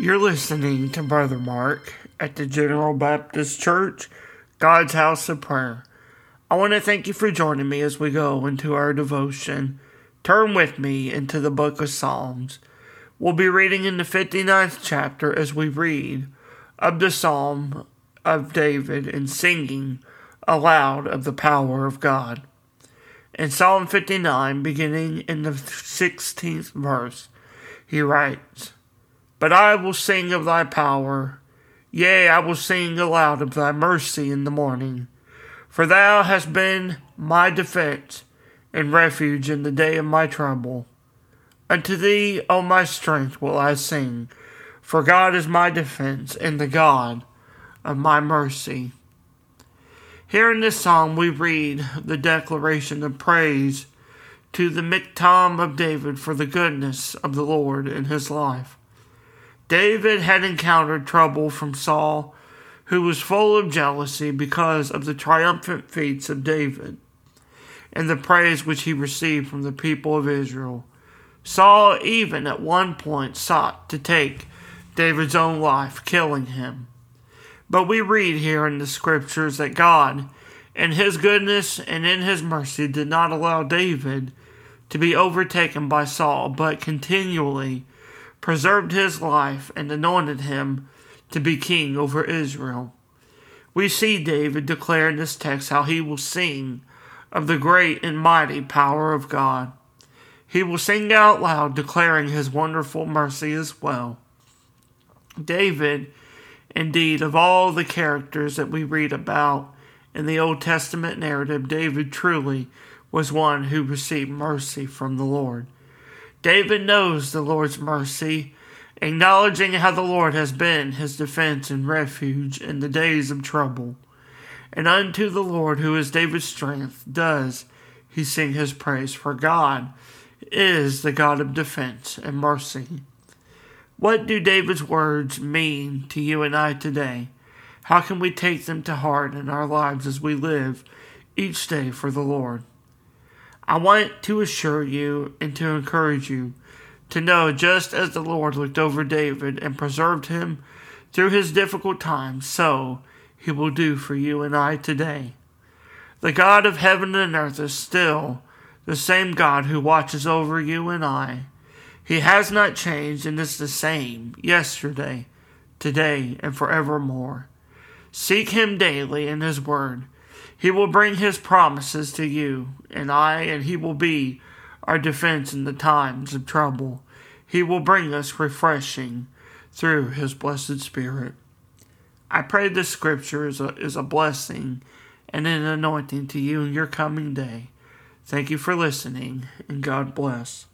You're listening to Brother Mark at the General Baptist Church, God's House of Prayer. I want to thank you for joining me as we go into our devotion. Turn with me into the book of Psalms. We'll be reading in the 59th chapter as we read of the Psalm of David and singing aloud of the power of God. In Psalm 59, beginning in the 16th verse, he writes, but I will sing of thy power. Yea, I will sing aloud of thy mercy in the morning. For thou hast been my defense and refuge in the day of my trouble. Unto thee, O my strength, will I sing, for God is my defense and the God of my mercy. Here in this psalm, we read the declaration of praise to the Michtam of David for the goodness of the Lord in his life. David had encountered trouble from Saul, who was full of jealousy because of the triumphant feats of David and the praise which he received from the people of Israel. Saul even at one point sought to take David's own life, killing him. But we read here in the scriptures that God, in his goodness and in his mercy, did not allow David to be overtaken by Saul, but continually preserved his life, and anointed him to be king over Israel. We see David declare in this text how he will sing of the great and mighty power of God. He will sing out loud, declaring his wonderful mercy as well. David, indeed, of all the characters that we read about in the Old Testament narrative, David truly was one who received mercy from the Lord. David knows the Lord's mercy, acknowledging how the Lord has been his defense and refuge in the days of trouble. And unto the Lord, who is David's strength, does he sing his praise, for God is the God of defense and mercy. What do David's words mean to you and I today? How can we take them to heart in our lives as we live each day for the Lord? I want to assure you and to encourage you to know just as the Lord looked over David and preserved him through his difficult times, so he will do for you and I today. The God of heaven and earth is still the same God who watches over you and I. He has not changed and is the same yesterday, today, and forevermore. Seek him daily in his word he will bring his promises to you and I, and he will be our defense in the times of trouble. He will bring us refreshing through his blessed Spirit. I pray this scripture is a, is a blessing and an anointing to you in your coming day. Thank you for listening, and God bless.